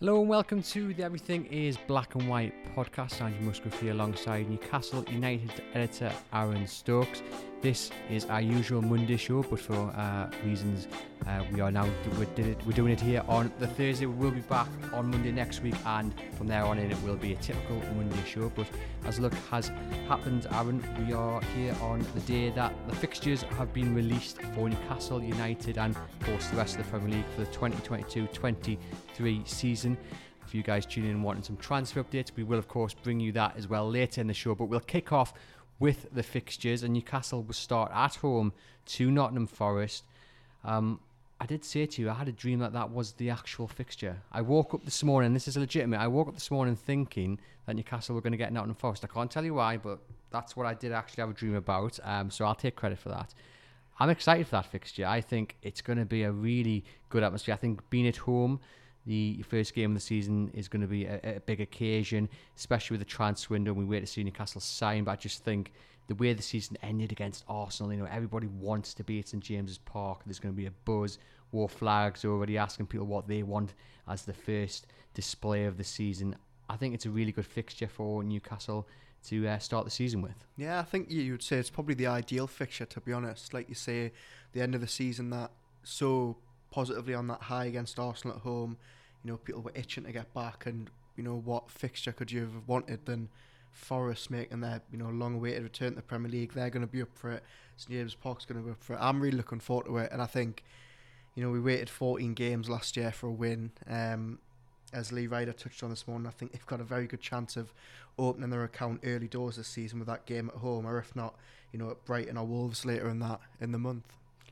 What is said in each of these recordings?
Hello and welcome to the Everything is Black and White podcast. Andy Musgrove here alongside Newcastle United editor Aaron Stokes. This is our usual Monday show, but for uh, reasons uh, we are now we're, we're doing it here on the Thursday. We will be back on Monday next week, and from there on in, it will be a typical Monday show. But as luck has happened, Aaron, we are here on the day that the fixtures have been released for Newcastle United and, of course, the rest of the Premier League for the 2022-23 season for you guys tuning in wanting some transfer updates. We will, of course, bring you that as well later in the show. But we'll kick off with the fixtures, and Newcastle will start at home to Nottingham Forest. Um, I did say to you, I had a dream that that was the actual fixture. I woke up this morning, this is legitimate. I woke up this morning thinking that Newcastle were going to get Nottingham Forest. I can't tell you why, but that's what I did actually have a dream about. Um, so I'll take credit for that. I'm excited for that fixture. I think it's going to be a really good atmosphere. I think being at home, the first game of the season is going to be a, a big occasion, especially with the transfer window. We wait to see Newcastle sign, but I just think the way the season ended against Arsenal, you know, everybody wants to be at St James's Park. There's going to be a buzz. Wor Flags already asking people what they want as the first display of the season. I think it's a really good fixture for Newcastle to uh, start the season with. Yeah, I think you would say it's probably the ideal fixture to be honest. Like you say, the end of the season that so positively on that high against Arsenal at home you know, people were itching to get back, and you know, what fixture could you have wanted than Forest making their you know long-awaited return to the Premier League? They're going to be up for it. St James Park's going to be up for it. I'm really looking forward to it, and I think, you know, we waited 14 games last year for a win. Um, as Lee Ryder touched on this morning, I think they've got a very good chance of opening their account early doors this season with that game at home, or if not, you know, at Brighton or Wolves later in that in the month.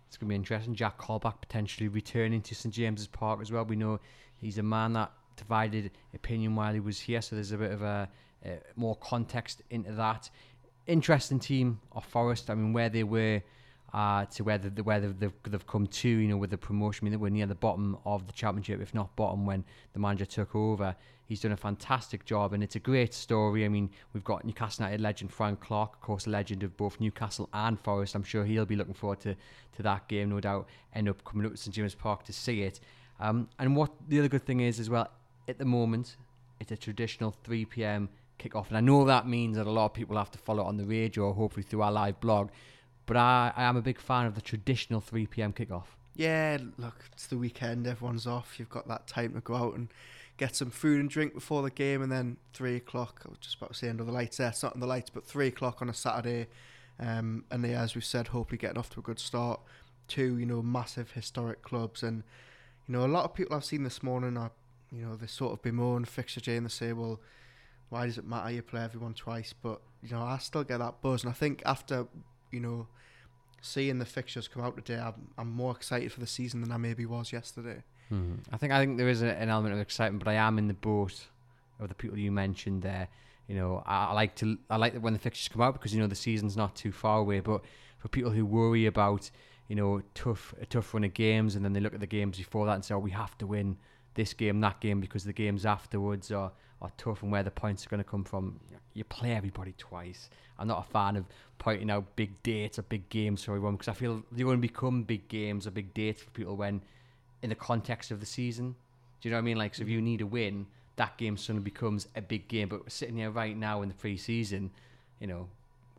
It's going to be interesting. Jack Colback potentially returning to St James's Park as well. We know He's a man that divided opinion while he was here, so there's a bit of a, a more context into that. Interesting team of Forest. I mean, where they were uh, to where, the, where they've, they've come to, you know, with the promotion. I mean, they were near the bottom of the championship, if not bottom, when the manager took over. He's done a fantastic job, and it's a great story. I mean, we've got Newcastle United legend Frank Clark, of course, a legend of both Newcastle and Forest. I'm sure he'll be looking forward to, to that game, no doubt. End up coming up to St James Park to see it. Um, and what the other good thing is as well, at the moment, it's a traditional 3 p.m. kickoff, and I know that means that a lot of people have to follow it on the radio or hopefully through our live blog. But I, I am a big fan of the traditional 3 p.m. kickoff. Yeah, look, it's the weekend, everyone's off. You've got that time to go out and get some food and drink before the game, and then three o'clock. I was just about to say under the lights there. It's not under the lights, but three o'clock on a Saturday. Um, and they, as we've said, hopefully getting off to a good start. Two, you know, massive historic clubs, and you know, a lot of people I've seen this morning are, you know, they sort of bemoan fixture day and they say, well, why does it matter you play everyone twice? But, you know, I still get that buzz. And I think after, you know, seeing the fixtures come out today, I'm, I'm more excited for the season than I maybe was yesterday. Mm-hmm. I think I think there is a, an element of excitement, but I am in the boat of the people you mentioned there. You know, I, I like to I like when the fixtures come out because you know the season's not too far away. But for people who worry about you know, tough a tough run of games, and then they look at the games before that and say, "Oh, we have to win this game, that game, because the games afterwards are, are tough and where the points are going to come from." You play everybody twice. I'm not a fan of pointing out big dates or big games for everyone because I feel they only become big games or big dates for people when, in the context of the season. Do you know what I mean? Like, so if you need a win, that game suddenly becomes a big game. But sitting here right now in the pre-season, you know,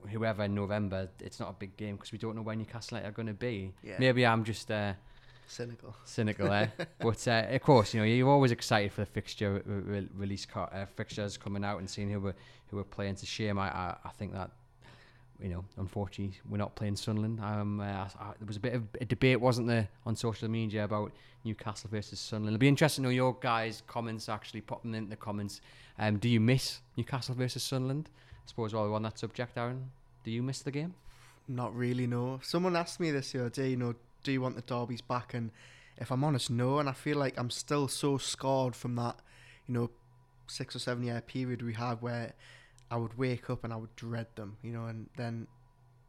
whoever in November, it's not a big game because we don't know when Newcastle are going to be. Yeah. Maybe I'm just uh, cynical. Cynical, eh? but uh, of course, you know, you're always excited for the fixture re- release car- uh, fixtures coming out and seeing who we're who we're playing. To shame, I, I, I think that you know, unfortunately, we're not playing Sunderland. Um, uh, I, there was a bit of a debate, wasn't there, on social media about Newcastle versus Sunderland. It'll be interesting to know your guys' comments. Actually, pop them in the comments. Um, do you miss Newcastle versus Sunderland? Suppose while we're on that subject, Aaron, do you miss the game? Not really, no. Someone asked me this other day, you know, do you want the derbies back? And if I'm honest, no. And I feel like I'm still so scarred from that, you know, six or seven year period we had where I would wake up and I would dread them, you know, and then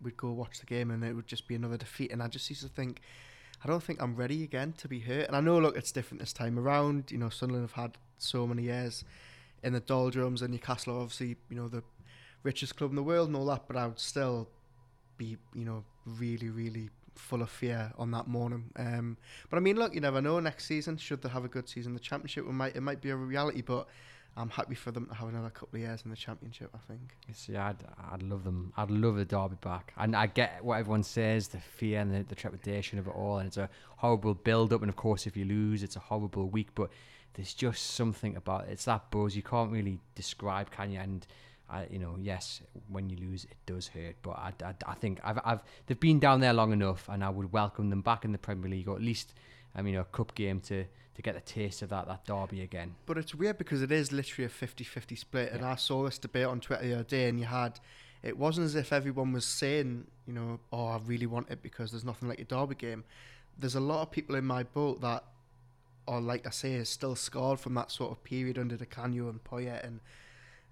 we'd go watch the game and it would just be another defeat. And I just used to think, I don't think I'm ready again to be hurt. And I know, look, it's different this time around. You know, Sunderland have had so many years in the doldrums, and Newcastle obviously, you know, the richest club in the world and all that. But I would still be, you know, really, really full of fear on that morning. Um, but I mean, look, you never know. Next season, should they have a good season, the championship it might it might be a reality. But I'm happy for them to have another couple of years in the championship. I think. See, I'd, I'd love them. I'd love the derby back, and I get what everyone says, the fear and the, the trepidation of it all, and it's a horrible build up. And of course, if you lose, it's a horrible week. But there's just something about it. It's that buzz you can't really describe, can you? And I, you know, yes, when you lose, it does hurt. But I, I, I think I've, I've, they've been down there long enough, and I would welcome them back in the Premier League, or at least, I mean, a cup game to to get the taste of that that derby again. But it's weird because it is literally a 50-50 split, yeah. and I saw this debate on Twitter the other day, and you had. It wasn't as if everyone was saying, you know, oh, I really want it because there's nothing like a derby game. There's a lot of people in my boat that are, like I say, is still scarred from that sort of period under Di Canio and Poyet and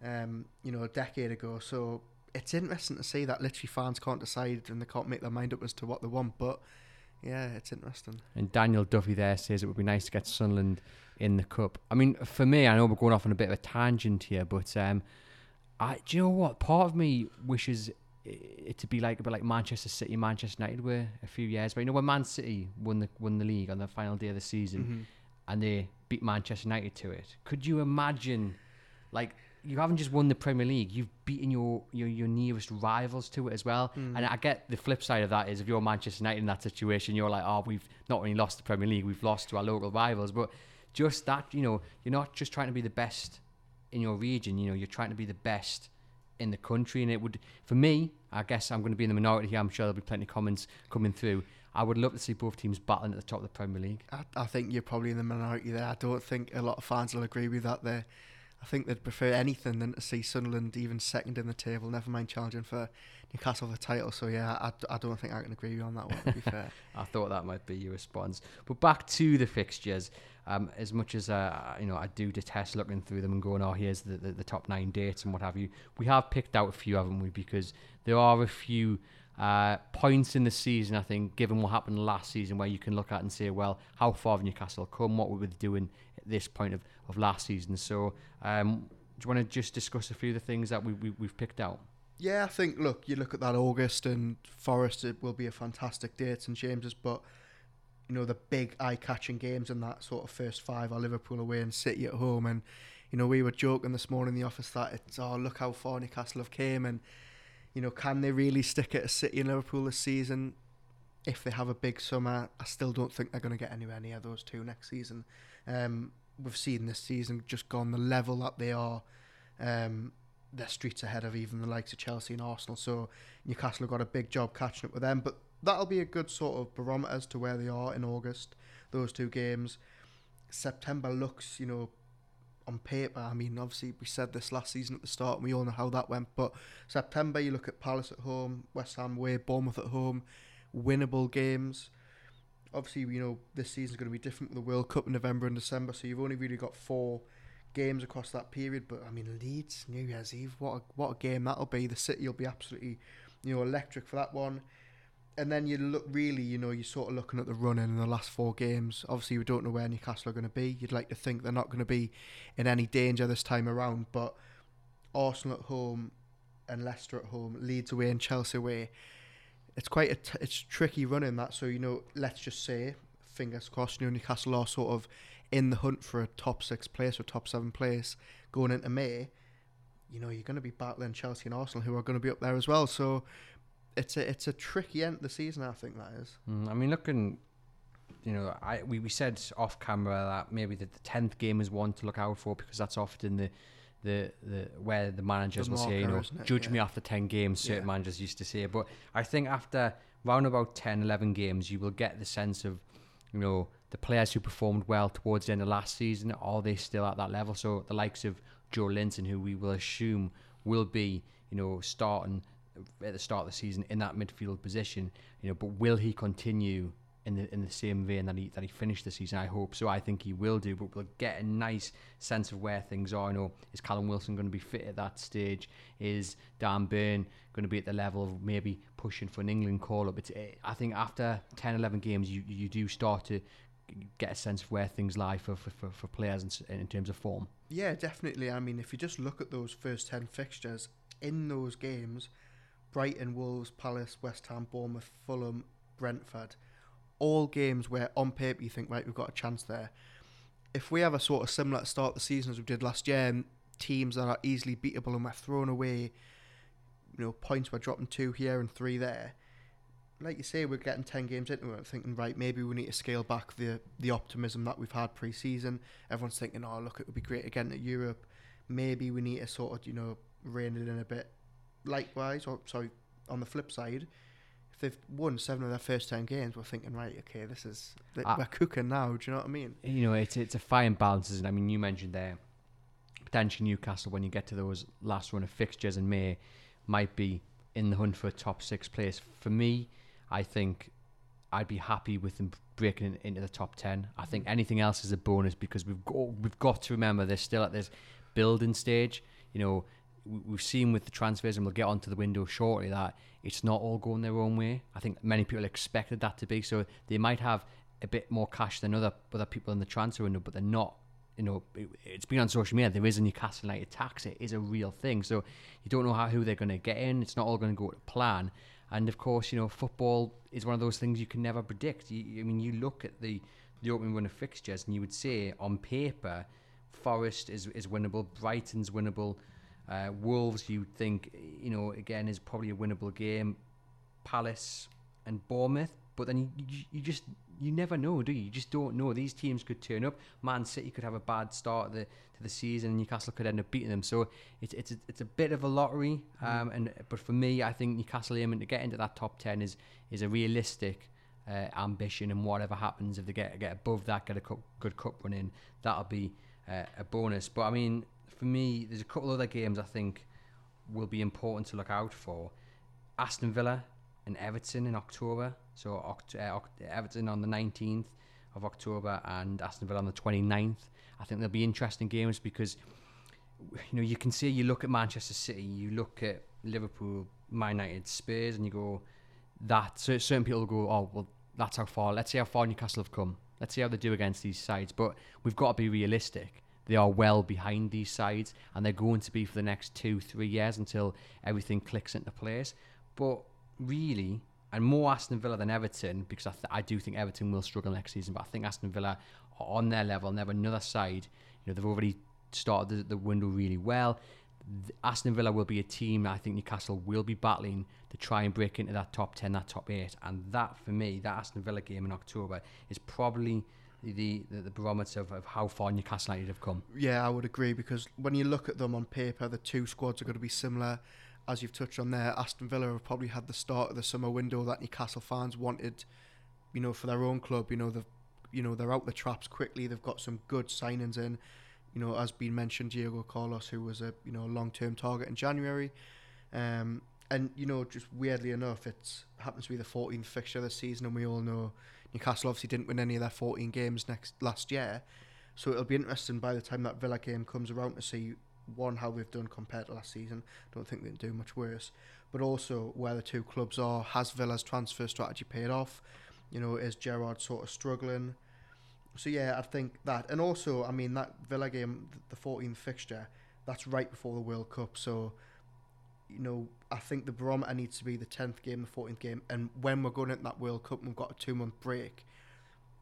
um, you know, a decade ago. So it's interesting to see that literally fans can't decide and they can't make their mind up as to what they want. But yeah, it's interesting. And Daniel Duffy there says it would be nice to get Sunderland in the cup. I mean, for me, I know we're going off on a bit of a tangent here, but um, I, do you know what? Part of me wishes it to be like a bit like Manchester City, Manchester United were a few years. But you know when Man City won the won the league on the final day of the season, mm-hmm. and they beat Manchester United to it. Could you imagine, like you haven't just won the Premier League, you've beaten your your, your nearest rivals to it as well. Mm. And I get the flip side of that is if you're Manchester United in that situation, you're like, oh, we've not only lost the Premier League, we've lost to our local rivals. But just that, you know, you're not just trying to be the best in your region, you know, you're trying to be the best in the country. And it would, for me, I guess I'm going to be in the minority here. I'm sure there'll be plenty of comments coming through. I would love to see both teams battling at the top of the Premier League. I, I think you're probably in the minority there. I don't think a lot of fans will agree with that there. I think they'd prefer anything than to see Sunderland even second in the table, never mind challenging for Newcastle the title. So, yeah, I, I don't think I can agree with you on that one, to be fair. I thought that might be your response. But back to the fixtures. Um, as much as uh, you know, I do detest looking through them and going, "Oh, here's the, the, the top nine dates and what have you." We have picked out a few, haven't we? Because there are a few uh, points in the season, I think, given what happened last season, where you can look at and say, well, how far have Newcastle come? What were we doing this point of, of last season? So, um, do you want to just discuss a few of the things that we, we, we've picked out? Yeah, I think, look, you look at that August and Forest, it will be a fantastic at St James's, but, you know, the big eye catching games in that sort of first five are Liverpool away and City at home. And, you know, we were joking this morning in the office that it's, oh, look how far Newcastle have came. And, you know, can they really stick it at City and Liverpool this season? If they have a big summer, I still don't think they're going to get anywhere near those two next season. Um, we've seen this season just gone the level that they are. Um, they're streets ahead of even the likes of Chelsea and Arsenal. So Newcastle have got a big job catching up with them. But that'll be a good sort of barometer as to where they are in August. Those two games. September looks, you know, on paper, I mean, obviously we said this last season at the start, and we all know how that went. But September, you look at Palace at home, West Ham away, Bournemouth at home, winnable games. Obviously, you know this season's going to be different with the World Cup in November and December, so you've only really got four games across that period. But I mean, Leeds, New Year's Eve, what a, what a game that'll be! The City will be absolutely, you know, electric for that one and then you look really, you know, you're sort of looking at the run in the last four games. Obviously, we don't know where Newcastle are going to be. You'd like to think they're not going to be in any danger this time around, but Arsenal at home and Leicester at home, Leeds away and Chelsea away. It's quite a t- it's tricky running that. So you know, let's just say, fingers crossed, you know, Newcastle are sort of in the hunt for a top six place or top seven place going into May. You know, you're going to be battling Chelsea and Arsenal, who are going to be up there as well. So it's a it's a tricky end of the season. I think that is. Mm, I mean, looking, you know, I we, we said off camera that maybe the tenth game is one to look out for because that's often the the, the where the managers will say, you know, judge yeah. me after 10 games, certain yeah. managers used to say. But I think after round about 10, 11 games, you will get the sense of, you know, the players who performed well towards the end of last season, are they still at that level? So the likes of Joelinton, who we will assume will be, you know, starting at the start of the season in that midfield position, you know, but will he continue in the in the same vein that he that he finished the season. I hope so. I think he will do, but we'll get a nice sense of where things are. You know, is Callum Wilson going to be fit at that stage? Is Dan Burn going to be at the level of maybe pushing for an England call up? It's, eh, I think after 10, 11 games, you you do start to get a sense of where things lie for for, for, for players in, in terms of form. Yeah, definitely. I mean, if you just look at those first 10 fixtures, in those games, Brighton, Wolves, Palace, West Ham, Bournemouth, Fulham, Brentford, all games where on paper you think, right, we've got a chance there. If we have a sort of similar start the season as we did last year, and teams that are easily beatable and we're throwing away, you know, points, we're dropping two here and three there. Like you say, we're getting ten games into it, thinking, right, maybe we need to scale back the the optimism that we've had pre-season. Everyone's thinking, oh, look, it would be great again at Europe. Maybe we need to sort of, you know, rein it in a bit. Likewise, or sorry, on the flip side, if they've won seven of their first ten games, we're thinking, right, okay, this is Ah. we're cooking now. Do you know what I mean? you know, it's it's a fine balance, it? I mean, you mentioned there potentially Newcastle when you get to those last run of fixtures in May might be in the hunt for a top six place. For me, I think I'd be happy with them breaking in, into the top ten. I think anything else is a bonus because we've got we've got to remember they're still at this building stage. You know, we've seen with the transfers, and we'll get onto the window shortly that it's not all going their own way. I think many people expected that to be, so they might have a bit more cash than other other people in the transfer window, but they're not. You know, it, it's been on social media. There is a Newcastle United tax. It is a real thing. So you don't know how who they're going to get in. It's not all going to go to plan. And of course, you know, football is one of those things you can never predict. You, I mean, you look at the the opening run of fixtures, and you would say on paper, Forest is is winnable, Brighton's winnable, uh, Wolves you'd think you know again is probably a winnable game, Palace and Bournemouth, but then you, you, you just you never know, do you? You just don't know. These teams could turn up. Man City could have a bad start to the to the season, and Newcastle could end up beating them. So it's it's a, it's a bit of a lottery. Um, and but for me, I think Newcastle aiming to get into that top ten is is a realistic uh, ambition, and whatever happens if they get get above that, get a cup, good cup run in, that'll be uh, a bonus. But I mean, for me, there's a couple other games I think will be important to look out for. Aston Villa and Everton in October. So uh, Everton on the 19th of October and Aston Villa on the 29th. I think they'll be interesting games because you know you can see you look at Manchester City, you look at Liverpool, Man United, Spurs, and you go that. So certain people go, oh well, that's how far. Let's see how far Newcastle have come. Let's see how they do against these sides. But we've got to be realistic. They are well behind these sides, and they're going to be for the next two, three years until everything clicks into place. But really, and more Aston Villa than Everton, because I, th- I do think Everton will struggle next season. But I think Aston Villa are on their level, and they have another side. You know, they've already started the, the window really well. Aston Villa will be a team I think Newcastle will be battling to try and break into that top 10, that top 8. And that, for me, that Aston Villa game in October is probably the, the, the barometer of, of how far Newcastle United have come. Yeah, I would agree because when you look at them on paper, the two squads are going to be similar. As you've touched on there, Aston Villa have probably had the start of the summer window that Newcastle fans wanted, you know, for their own club. You know, they've, you know, they're out the traps quickly. They've got some good signings in. You know, as been mentioned, Diego Carlos, who was a you know long-term target in January, um, and you know, just weirdly enough, it happens to be the 14th fixture this season, and we all know Newcastle obviously didn't win any of their 14 games next last year. So it'll be interesting by the time that Villa game comes around to see one how we've done compared to last season. Don't think they can do much worse, but also where the two clubs are. Has Villa's transfer strategy paid off? You know, is Gerrard sort of struggling? So yeah, I think that, and also I mean that Villa game, the 14th fixture, that's right before the World Cup. So you know, I think the barometer needs to be the 10th game, the 14th game, and when we're going into that World Cup, and we've got a two month break.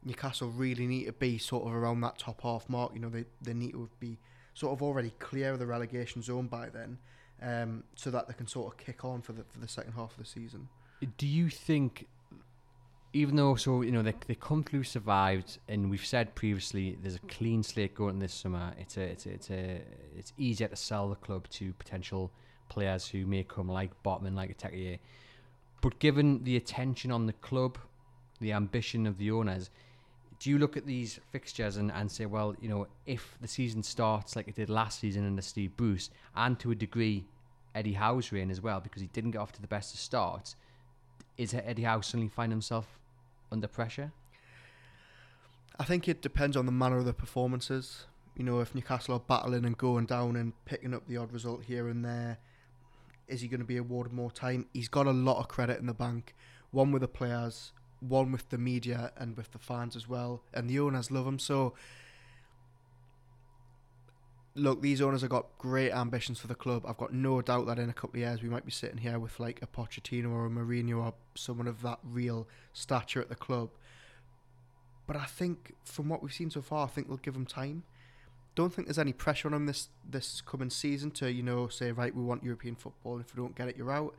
Newcastle really need to be sort of around that top half mark. You know, they, they need to be sort of already clear of the relegation zone by then, um, so that they can sort of kick on for the for the second half of the season. Do you think, even though so you know they they come through survived, and we've said previously there's a clean slate going this summer. It's a it's a, it's a it's easier to sell the club to potential players who may come like Botman, like Ekitike. But given the attention on the club, the ambition of the owners, do you look at these fixtures and, and say, well, you know, if the season starts like it did last season under Steve Bruce, and to a degree Eddie Howe's reign as well, because he didn't get off to the best of starts, is Eddie Howe suddenly find himself under pressure? I think it depends on the manner of the performances. You know, if Newcastle are battling and going down and picking up the odd result here and there, is he going to be awarded more time? He's got a lot of credit in the bank. One with the players, one with the media, and with the fans as well. And the owners love him. So, look, these owners have got great ambitions for the club. I've got no doubt that in a couple of years we might be sitting here with like a Pochettino or a Mourinho or someone of that real stature at the club. But I think from what we've seen so far, I think they'll give him time. Don't think there's any pressure on him this this coming season to you know say right we want European football. and If we don't get it, you're out.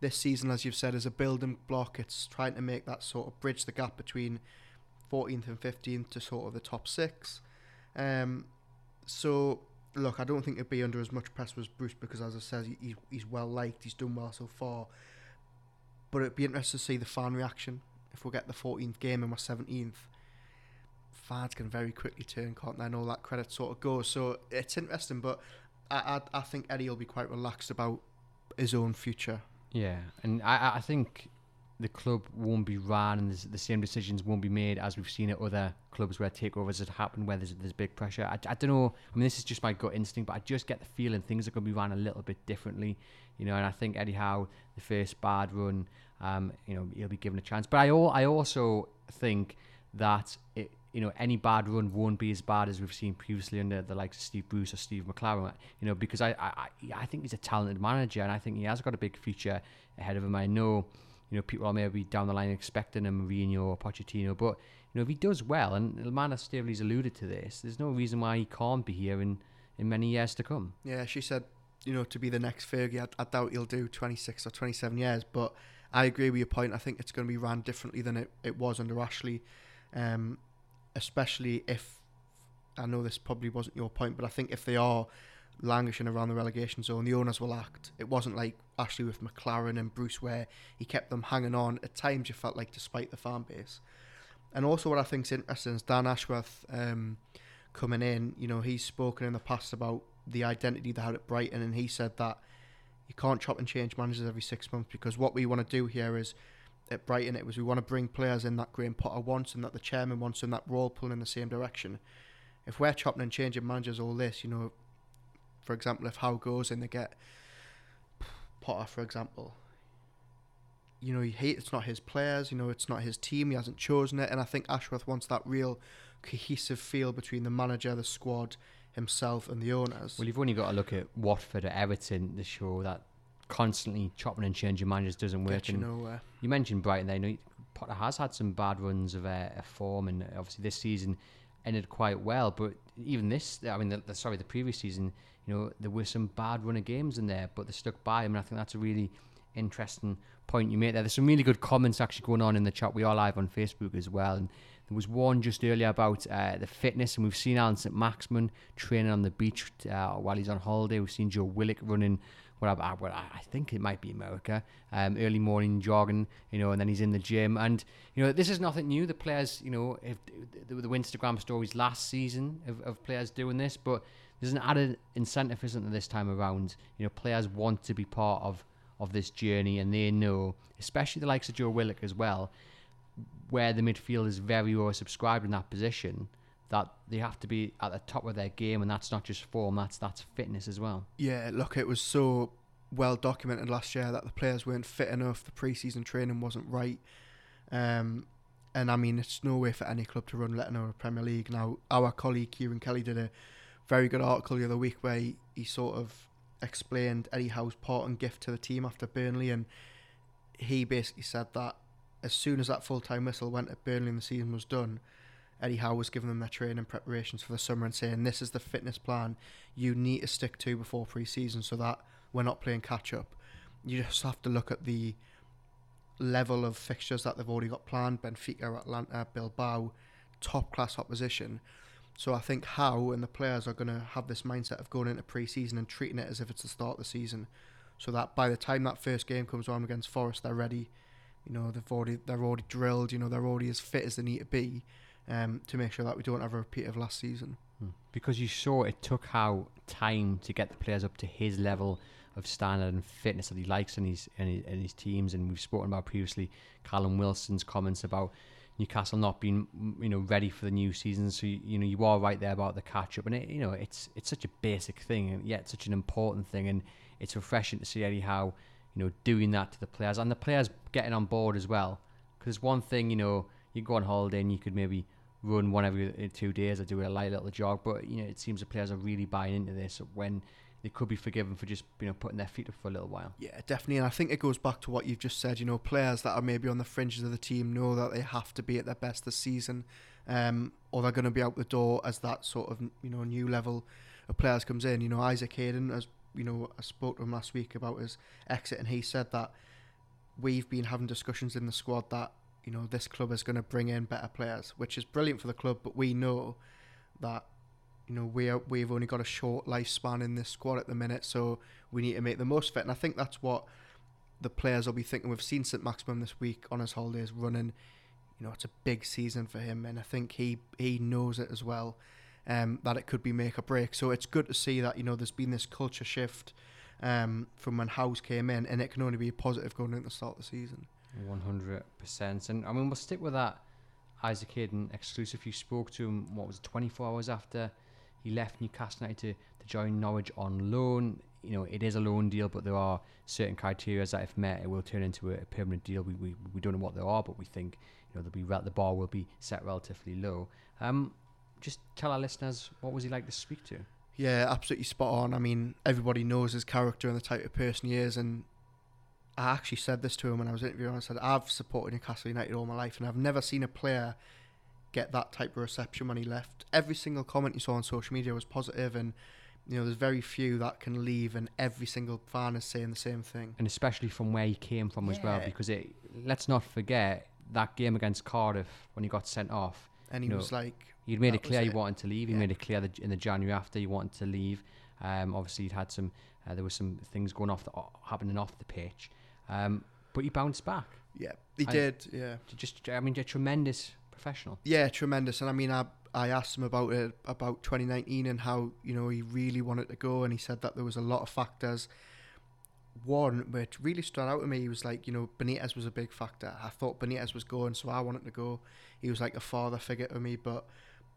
This season, as you've said, is a building block. It's trying to make that sort of bridge the gap between 14th and 15th to sort of the top six. Um, so look, I don't think it'd be under as much pressure as Bruce because, as I said, he, he's well liked. He's done well so far. But it'd be interesting to see the fan reaction if we get the 14th game and we're 17th. Fans can very quickly turn, can't? And all that credit sort of goes. So it's interesting, but I, I, I think Eddie will be quite relaxed about his own future. Yeah, and I, I think the club won't be run and the same decisions won't be made as we've seen at other clubs where takeovers have happened where there's, there's big pressure. I, I don't know. I mean, this is just my gut instinct, but I just get the feeling things are going to be run a little bit differently, you know. And I think Eddie Howe, the first bad run, um, you know, he'll be given a chance. But I, I also think that it, you know, any bad run won't be as bad as we've seen previously under the likes of Steve Bruce or Steve McClaren. You know, because I, I, I think he's a talented manager, and I think he has got a big future ahead of him. I know, you know, people are maybe down the line expecting a Mourinho or Pochettino, but you know, if he does well, and the Amanda Staveley's alluded to this, there's no reason why he can't be here in in many years to come. Yeah, she said, you know, to be the next Fergie, I, I doubt he'll do 26 or 27 years, but I agree with your point. I think it's going to be ran differently than it, it was under Ashley. Um, especially if I know this probably wasn't your point, but I think if they are languishing around the relegation zone, the owners will act. It wasn't like Ashley with McClaren and Bruce, where he kept them hanging on. At times, you felt like, despite the fan base. And also, what I think is interesting is Dan Ashworth um, coming in. You know, he's spoken in the past about the identity they had at Brighton, and he said that you can't chop and change managers every six months because what we want to do here is at Brighton, it was we want to bring players in that Graham Potter wants and that the chairman wants and that we're all pulling in the same direction. If we're chopping and changing managers all this, you know, for example, if Howe goes and they get Potter, for example, you know, he hate it's not his players, you know, it's not his team, he hasn't chosen it, and I think Ashworth wants that real cohesive feel between the manager, the squad, himself, and the owners. Well, you've only got to look at Watford or Everton to show that constantly chopping and changing managers doesn't work. Get you nowhere. You mentioned Brighton there. You know, Potter has had some bad runs of uh, form, and obviously this season ended quite well. But even this, I mean, the, the, sorry, the previous season, you know, there were some bad run of games in there, but they stuck by him, and I think that's a really interesting point you made there. There's some really good comments actually going on in the chat. We are live on Facebook as well, and there was one just earlier about uh, the fitness, and we've seen Allan St. Maximin training on the beach uh, while he's on holiday. We've seen Joe Willock running what I, what I think it might be America, um, early morning jogging, you know, and then he's in the gym. And, you know, this is nothing new. The players, you know, if, the, the Instagram stories last season of, of players doing this, but there's an added incentive, isn't there, this time around? You know, players want to be part of, of this journey and they know, especially the likes of Joe Willock as well, where the midfield is very oversubscribed in that position that they have to be at the top of their game, and that's not just form, that's that's fitness as well. Yeah, look, it was so well documented last year that the players weren't fit enough, the preseason training wasn't right. Um, and I mean, it's no way for any club to run let alone a Premier League. Now, our colleague Kieran Kelly did a very good article the other week where he, he sort of explained Eddie Howe's part and gift to the team after Burnley, and he basically said that as soon as that full time whistle went at Burnley and the season was done, Eddie Howe was giving them their training preparations for the summer and saying, This is the fitness plan you need to stick to before pre season so that we're not playing catch up. You just have to look at the level of fixtures that they've already got planned Benfica, Atalanta, Bilbao, top class opposition. So I think Howe and the players are going to have this mindset of going into pre season and treating it as if it's the start of the season. So that by the time that first game comes around against Forest, they're ready. You know, they've already they're already drilled. You know, they're already as fit as they need to be um, to make sure that we don't have a repeat of last season. Hmm. Because you saw it took Howe time to get the players up to his level of standard and fitness that he likes in his in his, in his teams. And we've spoken about previously Callum Wilson's comments about Newcastle not being you know ready for the new season. So you, you know you are right there about the catch up, and it, you know it's it's such a basic thing, and yet such an important thing, and it's refreshing to see Eddie Howe you know doing that to the players and the players getting on board as well. Because one thing you know you go on holiday and you could maybe run one every two days or do a light little jog, but you know it seems the players are really buying into this when they could be forgiven for just you know putting their feet up for a little while. Yeah, definitely, and I think it goes back to what you've just said. You know, players that are maybe on the fringes of the team know that they have to be at their best this season, um, or they're going to be out the door as that sort of you know new level of players comes in. You know, Isaac Hayden, as you know, I spoke to him last week about his exit, and he said that we've been having discussions in the squad that you know this club is going to bring in better players, which is brilliant for the club, but we know that you know we are, we've only got a short lifespan in this squad at the minute, so we need to make the most of it. And I think that's what the players will be thinking. We've seen St Maximin this week on his holidays running. You know, it's a big season for him, and I think he he knows it as well. Um, that it could be make or break. So it's good to see that you know there's been this culture shift um, from when House came in, and it can only be positive going into the start of the season. One hundred percent, and I mean we'll stick with that. Isaac Hayden exclusive. You spoke to him. What was it, 24 hours after he left Newcastle United to, to join Norwich on loan. You know, it is a loan deal, but there are certain criteria that, if met, it will turn into a, permanent deal. We, we we don't know what they are, but we think you know be the bar will be set relatively low. Um, just tell our listeners what was he like to speak to? Yeah, absolutely spot on. I mean, everybody knows his character and the type of person he is, and I actually said this to him when I was interviewing. I said I've supported Newcastle United all my life, and I've never seen a player get that type of reception when he left. Every single comment you saw on social media was positive, and you know there's very few that can leave, and every single fan is saying the same thing. And especially from where he came from yeah. as well, because it. Let's not forget that game against Cardiff when he got sent off. And he was know, like, he'd made it clear he wanted to leave. He yeah. made it clear that in the January after he wanted to leave. Um, obviously, he'd had some. Uh, there were some things going off the, uh, happening off the pitch, um, but he bounced back. Yeah, he I, did. Yeah, just I mean, a tremendous professional. Yeah, tremendous. And I mean, I I asked him about it about 2019 and how you know he really wanted to go, and he said that there was a lot of factors. One which really stood out to me, he was like, you know, Benitez was a big factor. I thought Benitez was going, so I wanted to go. He was like a father figure to me, but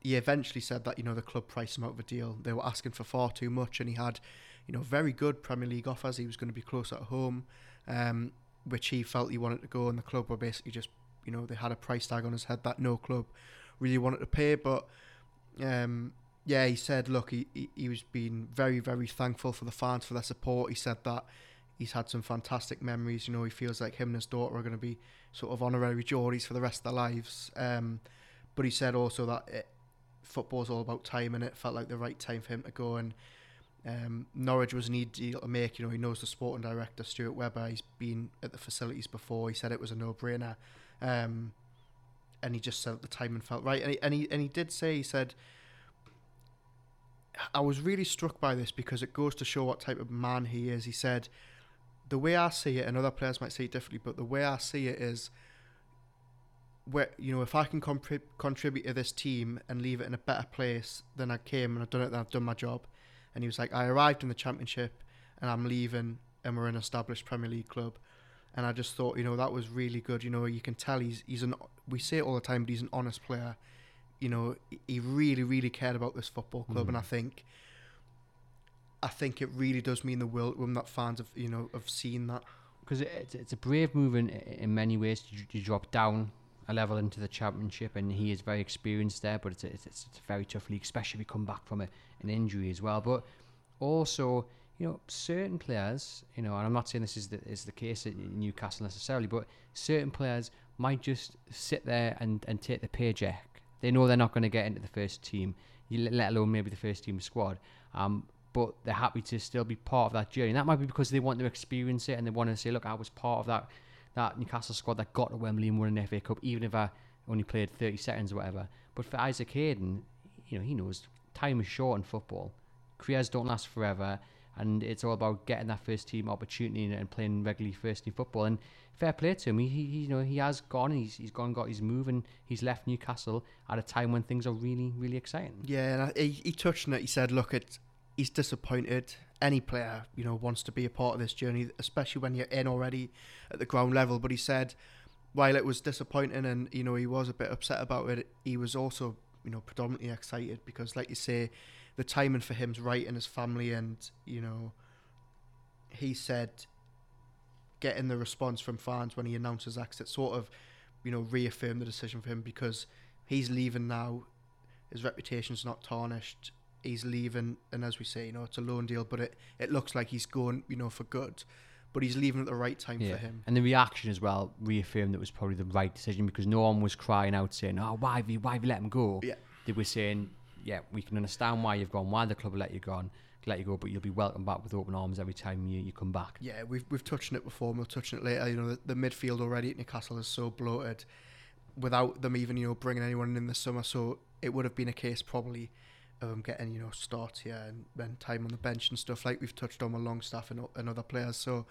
he eventually said that you know the club priced him out of a deal. They were asking for far too much, and he had, you know, very good Premier League offers. He was going to be close at home, um, which he felt he wanted to go, and the club were basically just you know they had a price tag on his head that no club really wanted to pay. But um, yeah, he said, look, he, he, he was being very very thankful for the fans for their support. He said that he's had some fantastic memories. You know, he feels like him and his daughter are going to be sort of honorary Geordies for the rest of their lives. Um, but he said also that it, football's all about time, and it felt like the right time for him to go. And um, Norwich was an easy deal to make. You know, he knows the sporting director Stuart Webber. He's been at the facilities before. He said it was a no-brainer. Um, and he just said the timing felt right. And he, and he and he did say he said, I was really struck by this because it goes to show what type of man he is. He said, the way I see it, and other players might see it differently, but the way I see it is, where you know, if I can compri- contribute to this team and leave it in a better place than I came and I've done it, then I've done my job. And he was like, I arrived in the championship and I'm leaving, and we're an established Premier League club and I just thought, you know, that was really good. You know, you can tell he's he's an we say it all the time, but he's an honest player. You know, he really really cared about this football club, mm. and I think. I think it really does mean the world when that fans have you know have seen that because it's, it's a brave move in, in many ways to, to drop down a level into the championship, and he is very experienced there. But it's a, it's, it's a very tough league, especially if you come back from a, an injury as well. But also, you know, certain players, you know, and I'm not saying this is the, is the case at Newcastle necessarily, but certain players might just sit there and, and take the paycheck. They know they're not going to get into the first team, let alone maybe the first team squad. Um, but they're happy to still be part of that journey. And that might be because they want to experience it and they want to say, look, I was part of that that Newcastle squad that got to Wembley and won an FA Cup, even if I only played 30 seconds or whatever. But for Isaac Hayden, you know, he knows time is short in football. Careers don't last forever and it's all about getting that first team opportunity and, playing regularly first team football. And fair play to him, he, he you know he has gone, he's he's gone, got his move, and he's left Newcastle at a time when things are really really exciting. Yeah, and he, he touched on it. He said, "Look, it's he's disappointed. Any player, you know, wants to be a part of this journey, especially when you're in already at the ground level. But he said, while it was disappointing and you know he was a bit upset about it, he was also you know predominantly excited because, like you say, the timing for him's right and his family, and you know, he said getting the response from fans when he announced his exit sort of, you know, reaffirmed the decision for him because he's leaving now. His reputation's not tarnished. He's leaving, and as we say, you know, it's a loan deal, but it, it looks like he's going, you know, for good. But he's leaving at the right time Yeah. for him. And the reaction as well reaffirmed that it was probably the right decision because no one was crying out saying, "Oh, why have you, why have you let him go?" Yeah. They were saying, "Yeah, we can understand why you've gone, why the club will let you go, let you go, but you'll be welcome back with open arms every time you, you come back." Yeah, we've we've touched on it before, and we'll touch on it later. You know, the, the midfield already at Newcastle is so bloated, without them even you know bringing anyone in this summer. So it would have been a case probably them getting you know starts here and then time on the bench and stuff like we've touched on with Longstaff and, and other players. So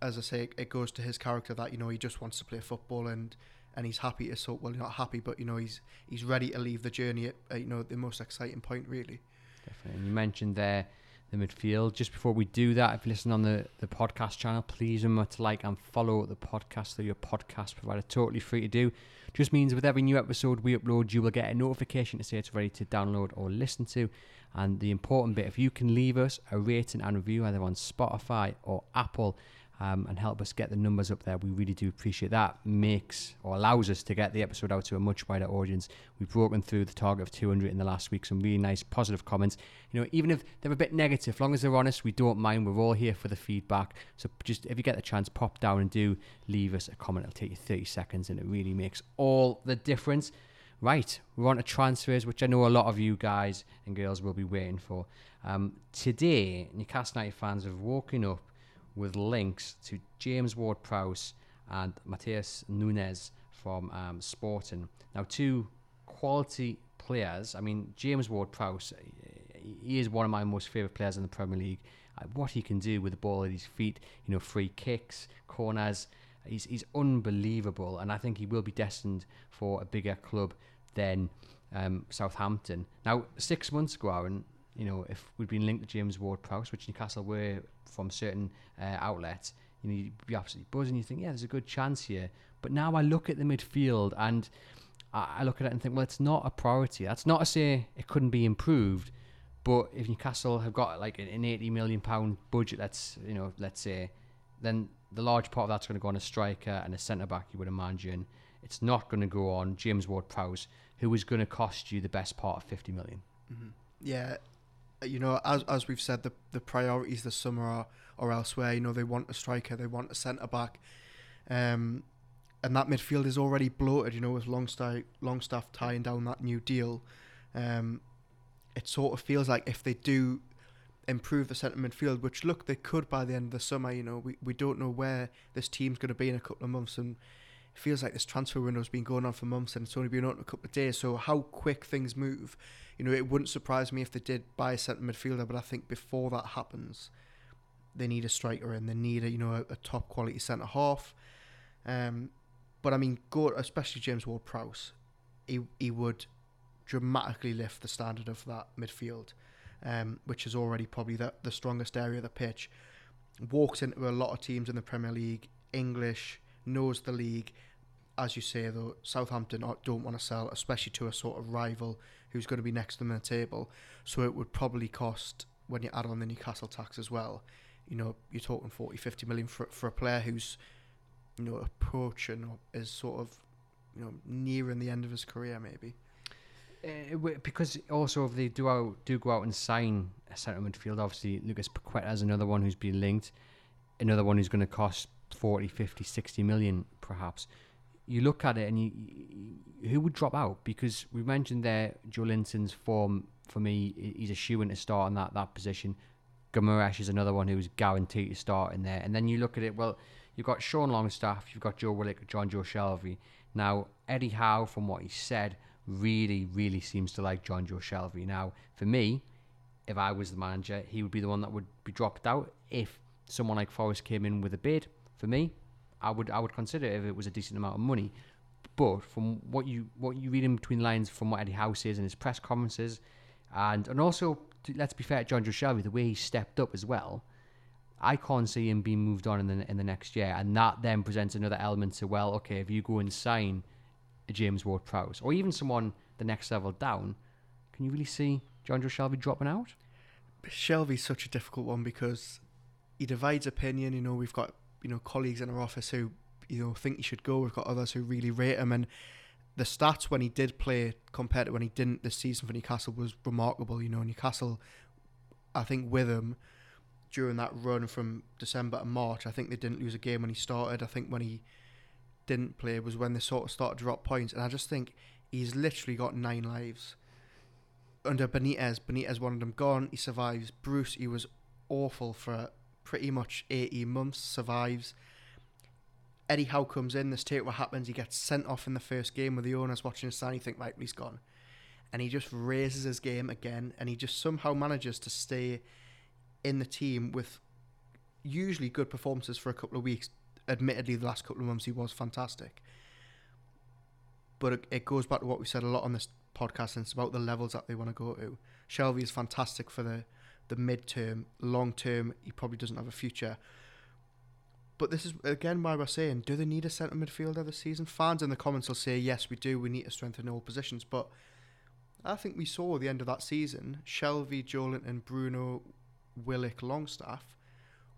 as I say, it goes to his character that you know he just wants to play football and. And he's happy to sort well, not happy, but you know he's he's ready to leave the journey at, at you know the most exciting point, really. Definitely. And you mentioned there the midfield. Just before we do that, if you listen on the, the podcast channel, please remember to like and follow the podcast through your podcast provider. Totally free to do. Just means with every new episode we upload, you will get a notification to say it's ready to download or listen to. And the important bit, if you can leave us a rating and review either on Spotify or Apple, um, and help us get the numbers up there. We really do appreciate that. Makes or allows us to get the episode out to a much wider audience. We've broken through the target of 200 in the last week. Some really nice positive comments. You know, even if they're a bit negative, as long as they're honest, we don't mind. We're all here for the feedback. So just if you get the chance, pop down and do leave us a comment. It'll take you 30 seconds, and it really makes all the difference. Right, we're on to transfers, which I know a lot of you guys and girls will be waiting for. Um, today, Newcastle United fans have woken up with links to James Ward Prowse and Matheus Nunes from um, Sporting. Now, two quality players. I mean, James Ward Prowse, he is one of my most favourite players in the Premier League. Uh, what he can do with the ball at his feet, you know, free kicks, corners, he's, he's unbelievable. And I think he will be destined for a bigger club than um, Southampton. Now, six months ago, Aaron, you know, if we'd been linked to James Ward Prowse, which Newcastle were from certain uh, outlets, you know, you'd be absolutely buzzing. You think, yeah, there's a good chance here. But now I look at the midfield and I, look at it and think, well, it's not a priority. That's not to say it couldn't be improved. But if Newcastle have got like an- an 80 million pound budget, let's you know, let's say, then the large part of that's going to go on a striker and a centre back. You would imagine it's not going to go on James Ward-Prowse, who is going to cost you the best part of 50 million. Yeah, uh, you know, as as we've said, the the priorities this summer are, are elsewhere. You know, they want a striker, they want a centre back, um, and that midfield is already bloated. You know, with Longstaff Longstaff tying down that new deal, um, it sort of feels like if they do improve the centre midfield, which look they could by the end of the summer. You know, we we don't know where this team's going to be in a couple of months, and it feels like this transfer window's been going on for months, and it's only been on a couple of days. So how quick things move you know, it wouldn't surprise me if they did buy a centre midfielder, but I think before that happens, they need a striker and they need a you know a, a top quality centre half. Um, but I mean, go especially James Ward-Prowse, he he would dramatically lift the standard of that midfield, um, which is already probably the the strongest area of the pitch. Walks into a lot of teams in the Premier League, English, knows the league. As you say, though, Southampton don't want to sell, especially to a sort of rival who's going to be next to them in the table. So it would probably cost, when you add on the Newcastle tax as well, you know, you're talking 40, 50 million for, for a player who's, you know, approaching or is sort of, you know, nearing the end of his career, maybe. Uh, because also if they do out do go out and sign a centre midfield, obviously Lucas Paqueta is another one who's been linked, another one who's going to cost 40, 50, 60 million perhaps. You look at it and you, you who would drop out because we mentioned there Joelinton's form for me he's a shoe in to start in that that position. Guimarães is another one who's guaranteed to start in there, and then you look at it. Well, you've got Sean Longstaff, you've got Joe Willock, Jonjo Shelvey. Now Eddie Howe, from what he said, really, really seems to like Jonjo Shelvey. Now, for me, if I was the manager, he would be the one that would be dropped out. If someone like Forest came in with a bid, for me, I would I would consider it if it was a decent amount of money. But from what you what you read in between lines from what Eddie Howe says in his press conferences, and and also let's be fair to Jonjo Shelvey, the way he stepped up as well, I can't see him being moved on in the in the next year, and that then presents another element to well, okay, if you go and sign a James Ward-Prowse or even someone the next level down, can you really see Jonjo Shelvey dropping out? Shelvey's such a difficult one because he divides opinion. You know, we've got you know colleagues in our office who you know think he should go. We've got others who really rate him, and the stats when he did play compared to when he didn't this season for Newcastle was remarkable. You know, Newcastle, I think with him during that run from December to March, I think they didn't lose a game when he started. I think when he didn't play was when they sort of started to drop points, and I just think he's literally got nine lives. Under Benitez, Benitez wanted him gone. He survives. Bruce, he was awful for pretty much 18 months, survives. Eddie Howe comes in, this take what happens, he gets sent off in the first game with the owners watching his sign, you think, right, he's gone. And he just raises his game again, and he just somehow manages to stay in the team with usually good performances for a couple of weeks. Admittedly, the last couple of months he was fantastic. But it, it goes back to what we said a lot on this podcast, and it's about the levels that they want to go to. Shelvey is fantastic for the, the mid term, long term, he probably doesn't have a future. But this is again why we're saying, do they need a centre midfielder this season? Fans in the comments will say, yes, we do. We need to strengthen all positions. But I think we saw the end of that season, Shelvey, Joelinton, Bruno, Willock, Longstaff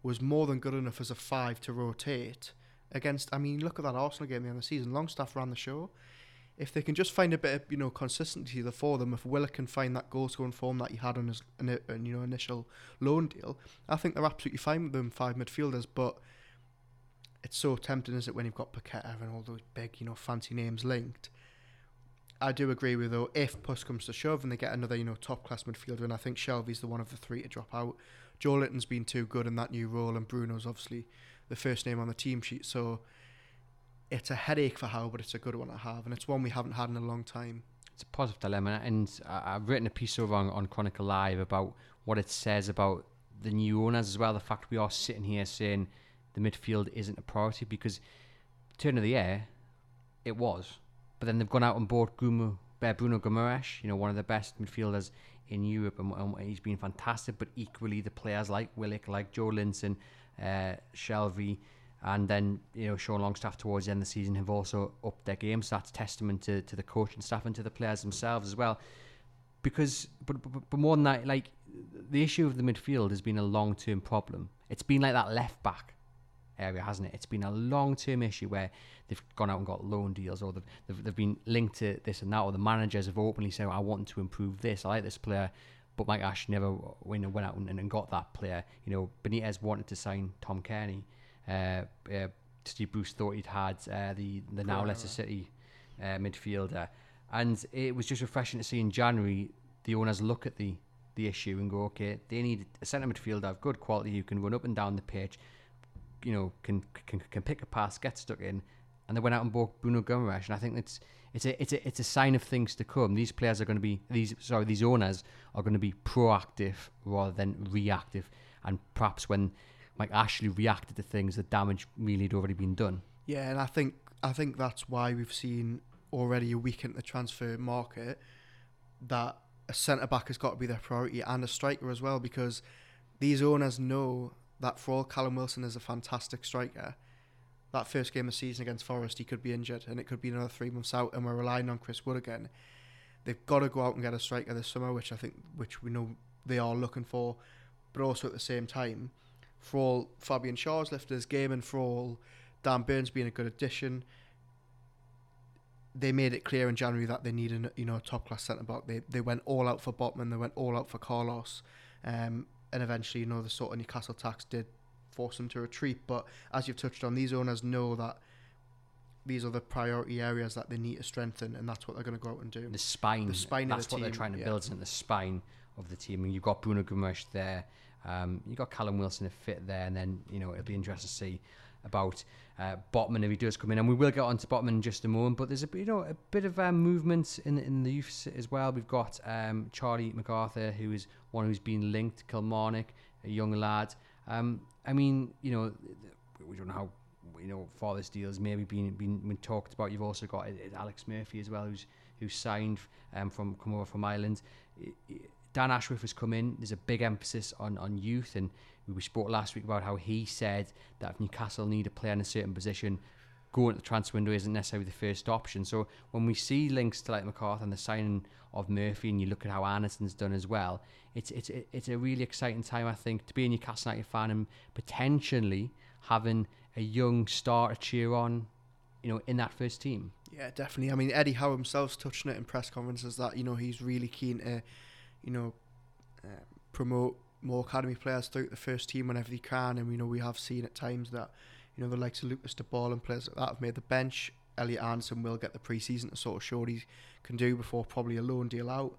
was more than good enough as a five to rotate against. I mean, look at that Arsenal game at the end of the season. Longstaff ran the show. If they can just find a bit of you know consistency the for them, if Willock can find that goal scoring form that he had on his you know initial loan deal, I think they're absolutely fine with them five midfielders. But it's so tempting, is it, when you've got Paqueta and all those big you know fancy names linked. I do agree with though if push comes to shove and they get another you know top class midfielder, and I think Shelvey's the one of the three to drop out. Joelinton's been too good in that new role, and Bruno's obviously the first name on the team sheet. So it's a headache for Howe, but it's a good one to have, and it's one we haven't had in a long time. It's a positive dilemma, and I've written a piece over on, on Chronicle Live about what it says about the new owners as well. The fact we are sitting here saying the midfield isn't a priority because turn of the year, it was, but then they've gone out and bought Gumu, uh, Bruno Guimarães, you know, one of the best midfielders in Europe, and, and, he's been fantastic. But equally, the players like Willock, like Joelinton, uh, Shelvey, and then you know Sean Longstaff towards the end of the season have also upped their game. So that's testament to, to the coaching staff and to the players themselves as well. Because, but, but, but more than that, like the issue of the midfield has been a long term problem. It's been like that left back area, hasn't it? It's been a long term issue where they've gone out and got loan deals or they've, they've, they've been linked to this and that, or the managers have openly said, I want to improve this, I like this player. But Mike Ashley never went, out and, and got that player. You know, Benitez wanted to sign Tom Cairney. Uh, uh, Steve Bruce thought he'd had uh, the, the now Leicester City uh, midfielder. And it was just refreshing to see in January the owners look at the, the issue and go, okay, they need a centre midfielder of good quality who can run up and down the pitch, you know, can can, can pick a pass, get stuck in, and they went out and bought Bruno Guimarães, and I think it's it's a it's a it's a sign of things to come. These players are going to be these sorry these owners are going to be proactive rather than reactive, and perhaps when Mike Ashley reacted to things, the damage really had already been done. Yeah, and I think I think that's why we've seen already a week into the transfer market that a centre back has got to be their priority and a striker as well because these owners know that for all Callum Wilson is a fantastic striker, that first game of the season against Forest he could be injured and it could be another three months out and we're relying on Chris Wood again. They've got to go out and get a striker this summer, which I think which we know they are looking for, but also at the same time, for all Fabian Schär's lifted his game and for all Dan Burn's being a good addition, they made it clear in January that they needed you know a top class centre back. They they went all out for Botman, they went all out for Carlos, um, and eventually you know the sort of Newcastle tax did force them to retreat. But as you've touched on, these owners know that these are the priority areas that they need to strengthen, and that's what they're going to go out and do. The spine, the spine. That's the what team, they're trying to yeah. build, isn't? The spine of the team. And you've got Bruno Guimarães there. Um, you've got Callum Wilson to fit there, and then you know it'll be interesting to see about uh, Botman if he does come in, and we will get on to Botman in just a moment. But there's a you know a bit of um, movement in in the youth as well. We've got um, Charlie McArthur, who is one who's been linked to Kilmarnock, a young lad. Um, I mean, you know, we don't know how you know far this deal has maybe been been, been talked about. You've also got uh, Alex Murphy as well, who's who's signed um, from come over from Ireland. Dan Ashworth has come in. There's a big emphasis on, on youth, and we spoke last week about how he said that if Newcastle need a player in a certain position, going to the transfer window isn't necessarily the first option. So when we see links to like McArthur and the signing of Murphy, and you look at how Anderson's done as well, it's it's it's a really exciting time I think to be a Newcastle United fan and potentially having a young star to cheer on, you know, in that first team. Yeah, definitely. I mean, Eddie Howe himself's touching it in press conferences that you know he's really keen to, you know, uh, promote more academy players through the first team whenever he can, and you know we have seen at times that you know, the likes of Lucas De Bolle and players like that have made the bench. Elliot Anderson will get the preseason to sort of show what he can do before probably a loan deal out.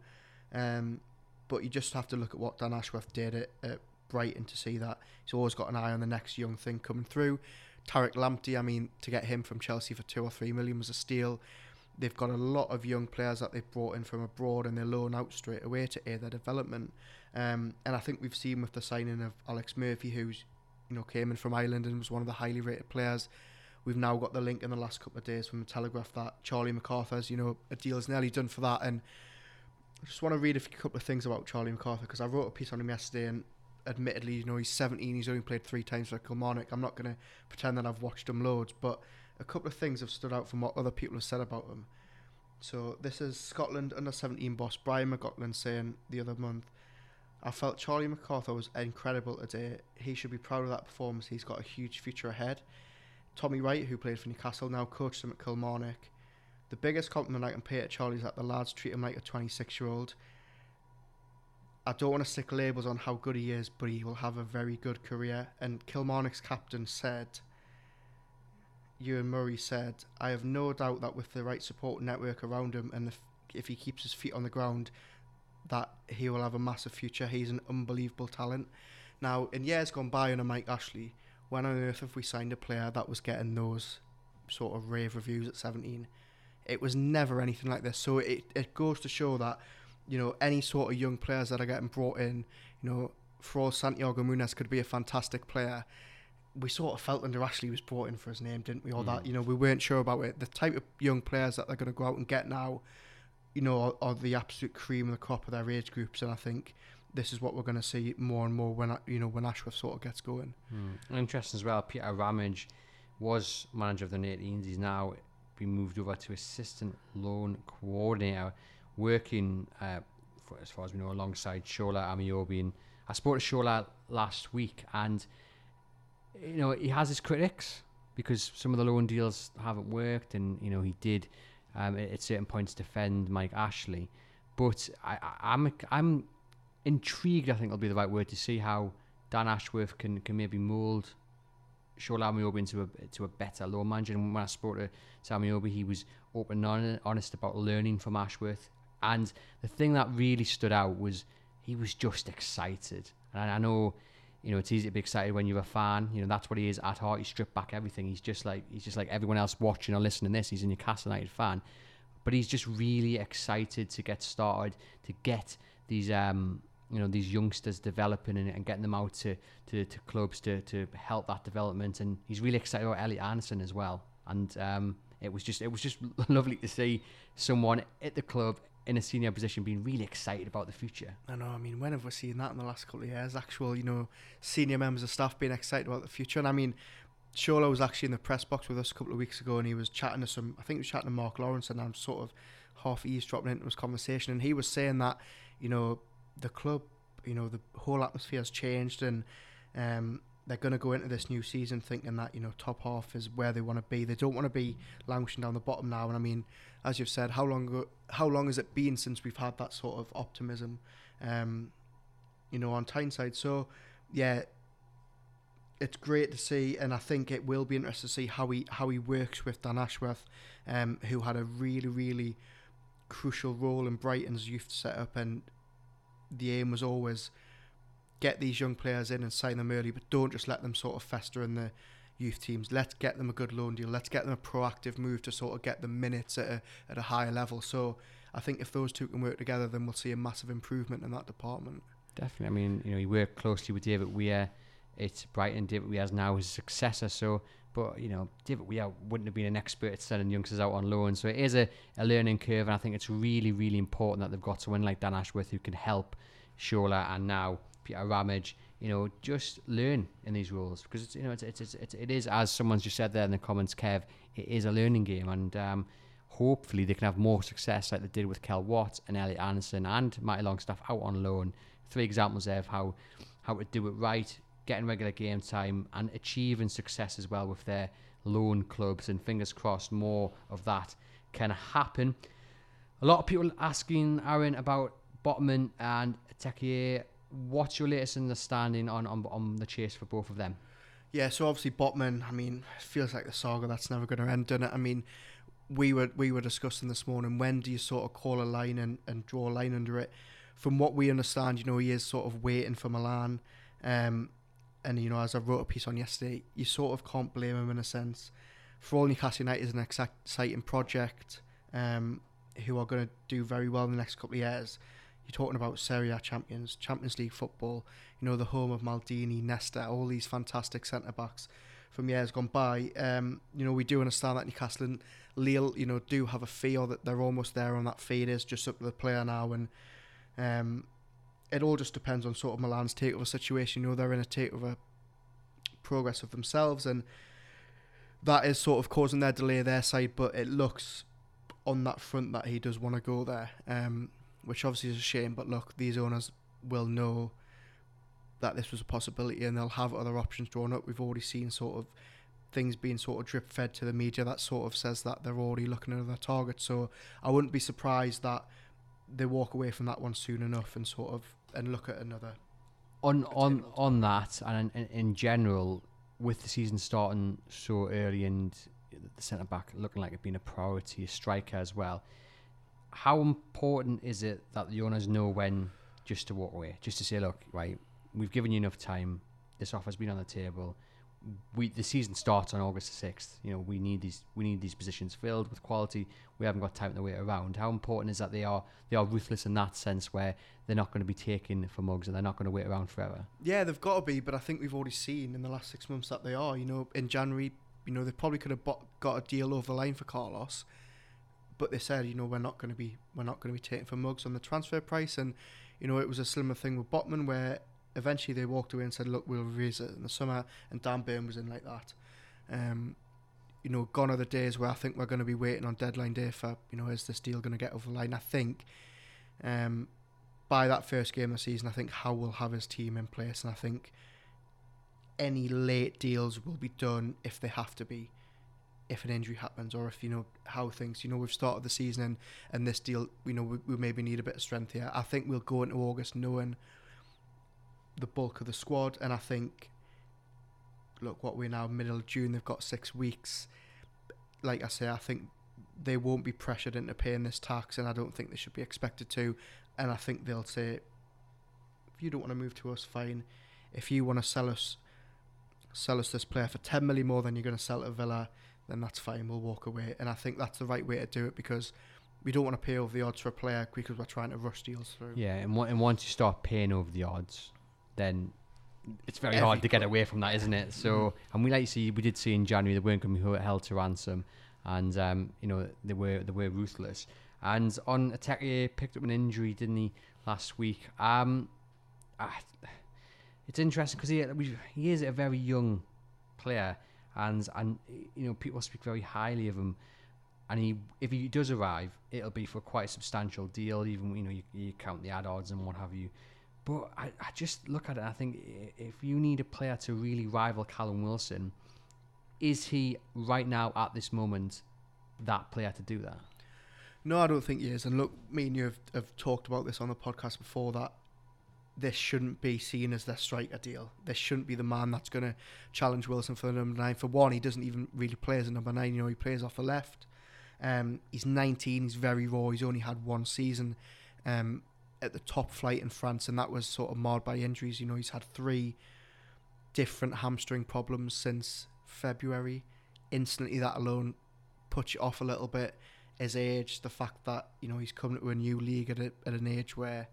Um, but you just have to look at what Dan Ashworth did at, at Brighton to see that he's always got an eye on the next young thing coming through. Tariq Lamptey, I mean, to get him from Chelsea for two or three million was a steal. They've got a lot of young players that they've brought in from abroad and they're loan out straight away to aid their development. Um, and I think we've seen with the signing of Alex Murphy, who's you know, came in from Ireland and was one of the highly rated players. We've now got the link in the last couple of days from the Telegraph that Charlie McArthur's, you know, a deal's nearly done for that. And I just want to read a couple of things about Charlie McArthur because I wrote a piece on him yesterday and admittedly, you know, he's 17, he's only played three times for Kilmarnock. I'm not going to pretend that I've watched him loads, but a couple of things have stood out from what other people have said about him. So this is Scotland under 17 boss Brian McLaughlin saying the other month, I felt Charlie McArthur was incredible today. He should be proud of that performance. He's got a huge future ahead. Tommy Wright, who played for Newcastle, now coached him at Kilmarnock. The biggest compliment I can pay to Charlie is that the lads treat him like a 26 year old. I don't want to stick labels on how good he is, but he will have a very good career. And Kilmarnock's captain said, Ewan Murray said, I have no doubt that with the right support network around him and if, if he keeps his feet on the ground, that he will have a massive future. He's an unbelievable talent. Now, in years gone by under Mike Ashley, when on earth have we signed a player that was getting those sort of rave reviews at 17? It was never anything like this. So it, it goes to show that, you know, any sort of young players that are getting brought in, you know, for all Santiago Munez could be a fantastic player. We sort of felt under Ashley was brought in for his name, didn't we? All mm. that, you know, we weren't sure about it. The type of young players that they're going to go out and get now, you know, are, are, the absolute cream of the crop of their age groups, and I think this is what we're going to see more and more when you know when Ashworth sort of gets going. Mm. Interesting as well. Peter Ramage was manager of the 18s. He's now been moved over to assistant loan coordinator, working uh, for, as far as we know alongside Shola Ameobi. And I spoke to Shola last week, and you know he has his critics because some of the loan deals haven't worked, and you know he did um, at, certain points defend Mike Ashley. But I, am I'm, I'm intrigued. I think will be the right word to see how Dan Ashworth can can maybe mould Shola Ameobi into a to a better loan manager. And when I spoke to Ameobi, he was open and honest about learning from Ashworth. And the thing that really stood out was he was just excited. And I know you know, it's easy to be excited when you're a fan. You know, that's what he is at heart. He stripped back everything. He's just like he's just like everyone else watching or listening to this. He's a Newcastle United fan, but he's just really excited to get started, to get these um you know these youngsters developing and, and getting them out to, to, to clubs to, to help that development. And he's really excited about Elliot Anderson as well. And um, it was just it was just lovely to see someone at the club in a senior position being really excited about the future. I know. I mean, when have we seen that in the last couple of years? Actual, you know, senior members of staff being excited about the future. And I mean, Shola was actually in the press box with us a couple of weeks ago, and he was chatting to some. I think he was chatting to Mark Lawrence, and I'm sort of half eavesdropping into his conversation, and he was saying that, you know, the club, you know, the whole atmosphere has changed, and um, they're going to go into this new season thinking that you know top half is where they want to be. They don't want to be languishing down the bottom now. And I mean, as you've said, how long how long has it been since we've had that sort of optimism, um, you know, on Tyneside? So yeah, it's great to see, and I think it will be interesting to see how he how he works with Dan Ashworth, um, who had a really really crucial role in Brighton's youth setup, and the aim was always get these young players in and sign them early, but don't just let them sort of fester in the youth teams. Let's get them a good loan deal. Let's get them a proactive move to sort of get them minutes at a, at a higher level. So I think if those two can work together, then we'll see a massive improvement in that department. Definitely. I mean, you know, he worked closely with David Weir It's Brighton. David Weir's now his successor. So, but you know, David Weir wouldn't have been an expert at sending youngsters out on loan. So it is a, a learning curve, and I think it's really, really important that they've got someone like Dan Ashworth who can help Shola, and now Peter Ramage. You know, just learn in these roles because it's you know it's it's, it's, it is as someone's just said there in the comments, Kev. It is a learning game, and um, hopefully they can have more success like they did with Kell Watt and Elliot Anderson and Matty Longstaff out on loan. Three examples there of how how to do it right, getting regular game time, and achieving success as well with their loan clubs. And fingers crossed, more of that can happen. A lot of people asking Aaron about Botman and Ekitike. What's your latest understanding on, on on the chase for both of them? Yeah, so obviously Botman, I mean, it feels like the saga that's never going to end, doesn't it? I mean, we were we were discussing this morning when do you sort of call a line and, and draw a line under it from what we understand you know he is sort of waiting for Milan um, and you know as I wrote a piece on yesterday you sort of can't blame him in a sense for all Newcastle United is an exciting project um, who are going to do very well in the next couple of years you're talking about Serie A champions Champions League football you know the home of Maldini Nesta all these fantastic centre backs from years gone by um, you know we do understand that Newcastle and Lille, you know, do have a feel that they're almost there on that fade is just up to the player now, and um, it all just depends on sort of Milan's takeover situation. You know, they're in a takeover progress of themselves, and that is sort of causing their delay their side. But it looks on that front that he does want to go there, um, which obviously is a shame. But look, these owners will know that this was a possibility, and they'll have other options drawn up. We've already seen sort of things being sort of drip fed to the media that sort of says that they're already looking at other targets. So I wouldn't be surprised that they walk away from that one soon enough and sort of and look at another. On on on that and in, in general, with the season starting so early and the centre back looking like it being a priority, a striker as well. How important is it that the owners know when just to walk away, just to say, look, right, we've given you enough time. This offer's been on the table we the season starts on August sixth. You know, we need these we need these positions filled with quality. We haven't got time to wait around. How important is that they are they are ruthless in that sense where they're not going to be taking for mugs and they're not going to wait around forever. Yeah, they've got to be, but I think we've already seen in the last six months that they are. You know, in January, you know, they probably could have bought, got a deal over the line for Carlos, but they said, you know, we're not going to be we're not going to be taking for mugs on the transfer price, and you know, it was a similar thing with Botman where eventually they walked away and said, "Look, we'll raise it in the summer." And Dan Burn was in like that. Um, you know, gone are the days where I think we're going to be waiting on deadline day for you know, is this deal going to get over the line? I think um, by that first game of the season, I think Howe will have his team in place, and I think any late deals will be done if they have to be. If an injury happens, or if you know how things, you know, we've started the season and, and this deal, you know, we, we maybe need a bit of strength here. I think we'll go into August knowing the bulk of the squad, and I think, look, what we're now middle of June, they've got six weeks. Like I say, I think they won't be pressured into paying this tax, and I don't think they should be expected to. And I think they'll say, if you don't want to move to us, fine. If you want to sell us, sell us this player for ten million more than you're going to sell to Villa, then that's fine. We'll walk away. And I think that's the right way to do it because we don't want to pay over the odds for a player because we're trying to rush deals through. Yeah, and, and once you start paying over the odds, then it's very Every hard to get away from that, isn't it? So, mm-hmm. and we like to see, we did see in January they weren't going to be held to ransom, and um, you know they were they were ruthless. And on Ateki picked up an injury, didn't he, last week? Um, uh, it's interesting because he he is a very young player, and and you know people speak very highly of him. And he, if he does arrive, it'll be for quite a substantial deal. Even you know you, you count the ad odds and what have you. But I, I just look at it. I think if you need a player to really rival Callum Wilson, is he right now at this moment that player to do that? No, I don't think he is. And look, me and you have, have talked about this on the podcast before that this shouldn't be seen as their striker deal. This shouldn't be the man that's going to challenge Wilson for the number nine. For one, he doesn't even really play as a number nine. You know, he plays off the left. Um, he's 19. He's very raw. He's only had one season. Um, at the top flight in France, and that was sort of marred by injuries. You know, he's had three different hamstring problems since February. Instantly, that alone puts you off a little bit. His age, the fact that you know he's coming to a new league at, a, at an age where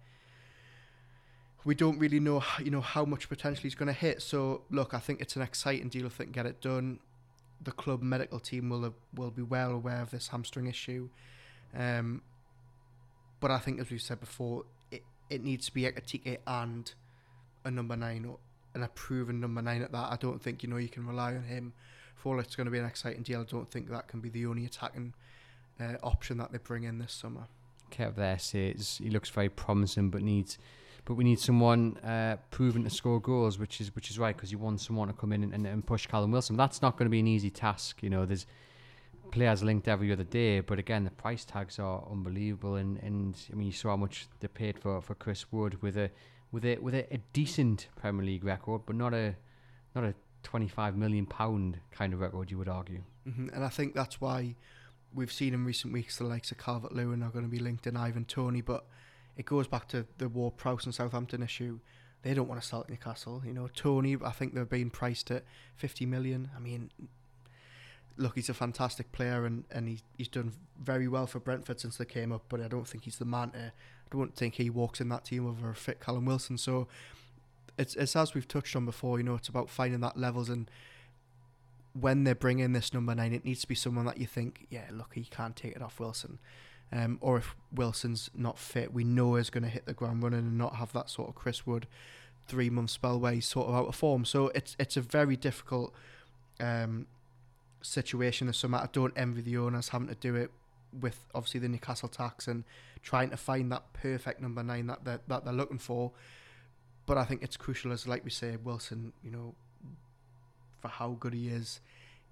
we don't really know, you know, how much potential he's going to hit. So, look, I think it's an exciting deal if they can get it done. The club medical team will will be well aware of this hamstring issue. Um, but I think, as we've said before, it, it needs to be Ekitike and a number nine or an proven number nine at that. I don't think you know you can rely on him for it's going to be an exciting deal. I don't think that can be the only attacking uh, option that they bring in this summer. Kev there says he looks very promising, but needs, but we need someone uh, proven to score goals, which is which is right because you want someone to come in and, and, push Callum Wilson. That's not going to be an easy task. You know, there's players linked every other day, but again, the price tags are unbelievable. And, and I mean, you saw how much they paid for, for Chris Wood with a with a with a, a decent Premier League record, but not a not a 25 million pound kind of record. You would argue, mm-hmm. and I think that's why we've seen in recent weeks the likes of Calvert Lewin are going to be linked in Ivan Toney, but it goes back to the Ward-Prowse and Southampton issue. They don't want to sell Newcastle. You know, Toney, I think they're being priced at 50 million. I mean, look, he's a fantastic player and, and he, he's done very well for Brentford since they came up, but I don't think he's the man to. I don't think he walks in that team over a fit Callum Wilson. So it's, it's as we've touched on before, you know, it's about finding that levels and when they bring in this number nine, it needs to be someone that you think, yeah, look, he can't take it off Wilson. Um, or if Wilson's not fit, we know he's going to hit the ground running and not have that sort of Chris Wood three month spell where he's sort of out of form. So it's it's a very difficult um, situation this summer. I don't envy the owners having to do it with obviously the Newcastle tax and trying to find that perfect number nine that they're, that they're looking for. But I think it's crucial, as like we say, Wilson, you know, for how good he is.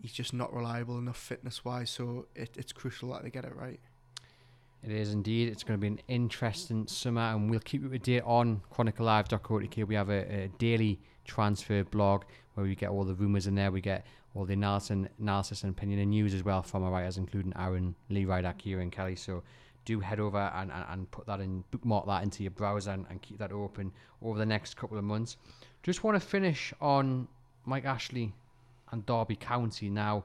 He's just not reliable enough fitness wise, so it, it's crucial that they get it right. It is indeed. It's going to be an interesting summer, and we'll keep you up to date on chroniclelive.co.uk. We have a, a daily transfer blog where we get all the rumours in there. We get all the analysis, analysis and opinion and news as well from our writers, including Aaron, Lee Ryder, and Kelly. So do head over and, and, and, put that in, bookmark that into your browser and, and keep that open over the next couple of months. Just want to finish on Mike Ashley and Derby County. Now,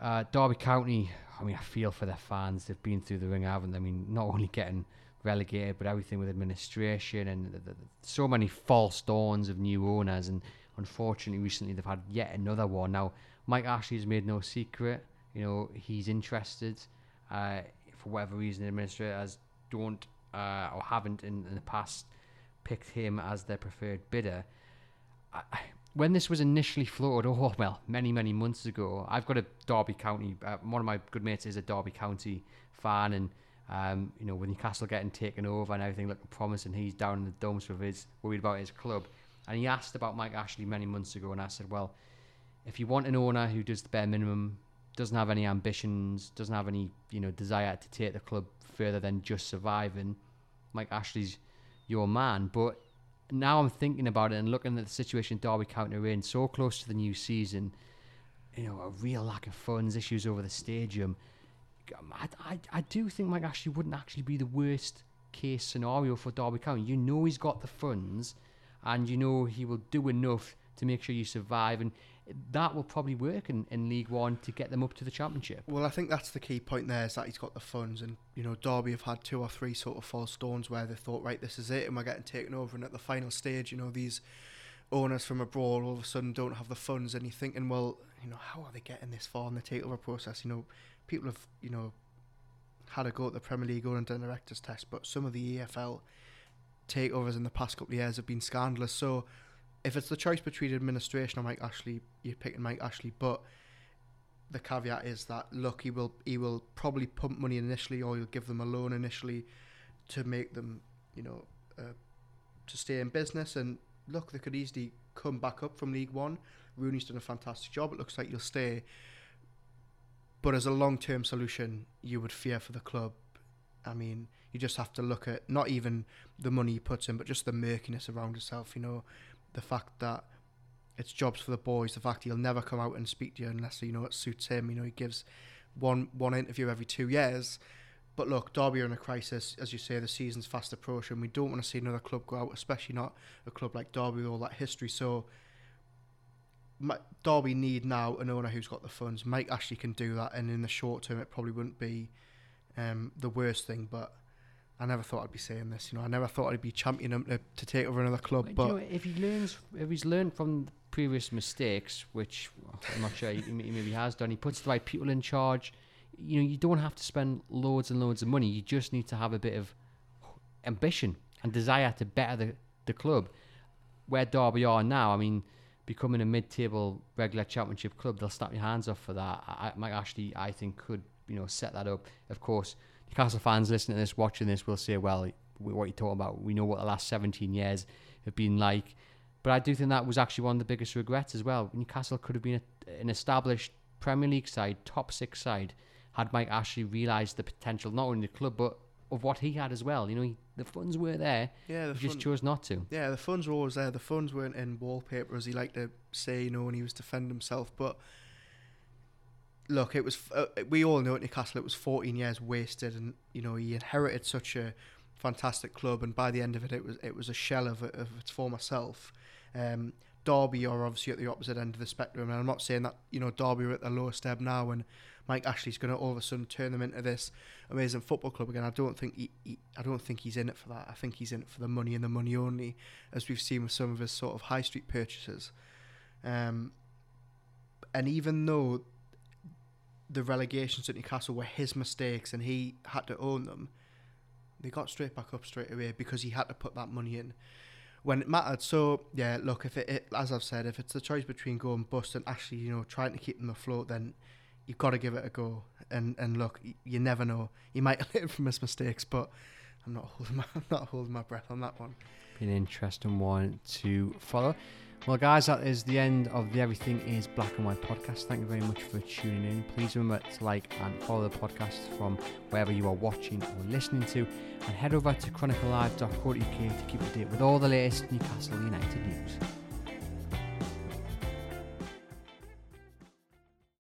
uh, Derby County, I mean, I feel for their fans. They've been through the ring, haven't they? I mean, not only getting relegated, but everything with administration and the, the, so many false dawns of new owners. And unfortunately, recently they've had yet another one. Now, Mike Ashley has made no secret. You know, he's interested. Uh, for whatever reason, the administrators don't uh, or haven't in, in, the past picked him as their preferred bidder. I, when this was initially floated, oh well, many many months ago, I've got a Derby County. Uh, one of my good mates is a Derby County fan, and um, you know, with Newcastle getting taken over and everything looking promising, he's down in the dumps with his worried about his club. And he asked about Mike Ashley many months ago, and I said, well, if you want an owner who does the bare minimum, doesn't have any ambitions, doesn't have any you know desire to take the club further than just surviving, Mike Ashley's your man. But now I'm thinking about it and looking at the situation Derby County are in, so close to the new season, you know, a real lack of funds, issues over the stadium. Um, I, I, I do think Mike Ashley wouldn't actually be the worst case scenario for Derby County. You know he's got the funds, and you know he will do enough to make sure you survive. And that will probably work in, in League One to get them up to the Championship. Well, I think that's the key point there is that he's got the funds, and you know Derby have had two or three sort of false stones where they thought, right, this is it, and we're getting taken over, and at the final stage, you know these owners from abroad all of a sudden don't have the funds, and you're thinking, well, you know, how are they getting this far in the takeover process? You know, people have you know had a go at the Premier League and done directors test, but some of the EFL takeovers in the past couple of years have been scandalous. So if it's the choice between administration or Mike Ashley, you're picking Mike Ashley. But the caveat is that look, he will he will probably pump money initially, or he'll give them a loan initially to make them, you know, uh, to stay in business. And look, they could easily come back up from League One. Rooney's done a fantastic job. It looks like you'll stay. But as a long term solution, you would fear for the club. I mean, you just have to look at not even the money he puts in, but just the murkiness around himself. You know, the fact that it's jobs for the boys, the fact he'll never come out and speak to you unless you know it suits him. You know, he gives one one interview every two years. But look, Derby are in a crisis, as you say. The season's fast approaching. We don't want to see another club go out, especially not a club like Derby with all that history. So, Derby need now an owner who's got the funds. Mike Ashley can do that, and in the short term, it probably wouldn't be um, the worst thing. But I never thought I'd be saying this. You know, I never thought I'd be championing him to, to take over another club. But, but you know, if he learns, if he's learned from previous mistakes, which I'm not sure he, he maybe has done, he puts the right people in charge. You know, you don't have to spend loads and loads of money. You just need to have a bit of ambition, and desire to better the, the club. Where Derby are now, I mean, becoming a mid-table regular championship club, they'll snap your hands off for that. I, Mike Ashley, I think, could you know set that up. Of course, Newcastle fans listening to this, watching this, will say, "Well, what are you talking about? We know what the last 17 years have been like." But I do think that was actually one of the biggest regrets as well. Newcastle could have been a, an established Premier League side, top six side, had Mike Ashley realised the potential not only the club but of what he had as well. You know, he, the funds were there. Yeah, the he just chose not to. Yeah, the funds were always there. The funds weren't in wallpaper, as he liked to say, you know, when he was defending himself. But look, it was. Uh, we all know at Newcastle, it was 14 years wasted, and you know he inherited such a fantastic club, and by the end of it, it was it was a shell of of its former self. Um, Derby are obviously at the opposite end of the spectrum, and I'm not saying that you know Derby are at the lowest ebb now, and Mike Ashley's going to all of a sudden turn them into this amazing football club again. I don't think he, he, I don't think he's in it for that. I think he's in it for the money and the money only, as we've seen with some of his sort of high street purchases. Um, and even though the relegations at Newcastle were his mistakes and he had to own them, they got straight back up straight away because he had to put that money in when it mattered. So yeah, look, if it, it as I've said, if it's the choice between going bust and actually you know trying to keep them afloat, then you've got to give it a go. And and look, y- you never know. You might learn from his mistakes, but I'm not holding my I'm not holding my breath on that one. Be an interesting one to follow. Well, guys, that is the end of the Everything is Black and White podcast. Thank you very much for tuning in. Please remember to like and follow the podcast from wherever you are watching or listening to, and head over to chroniclelive.co.uk to keep up to date with all the latest Newcastle United news.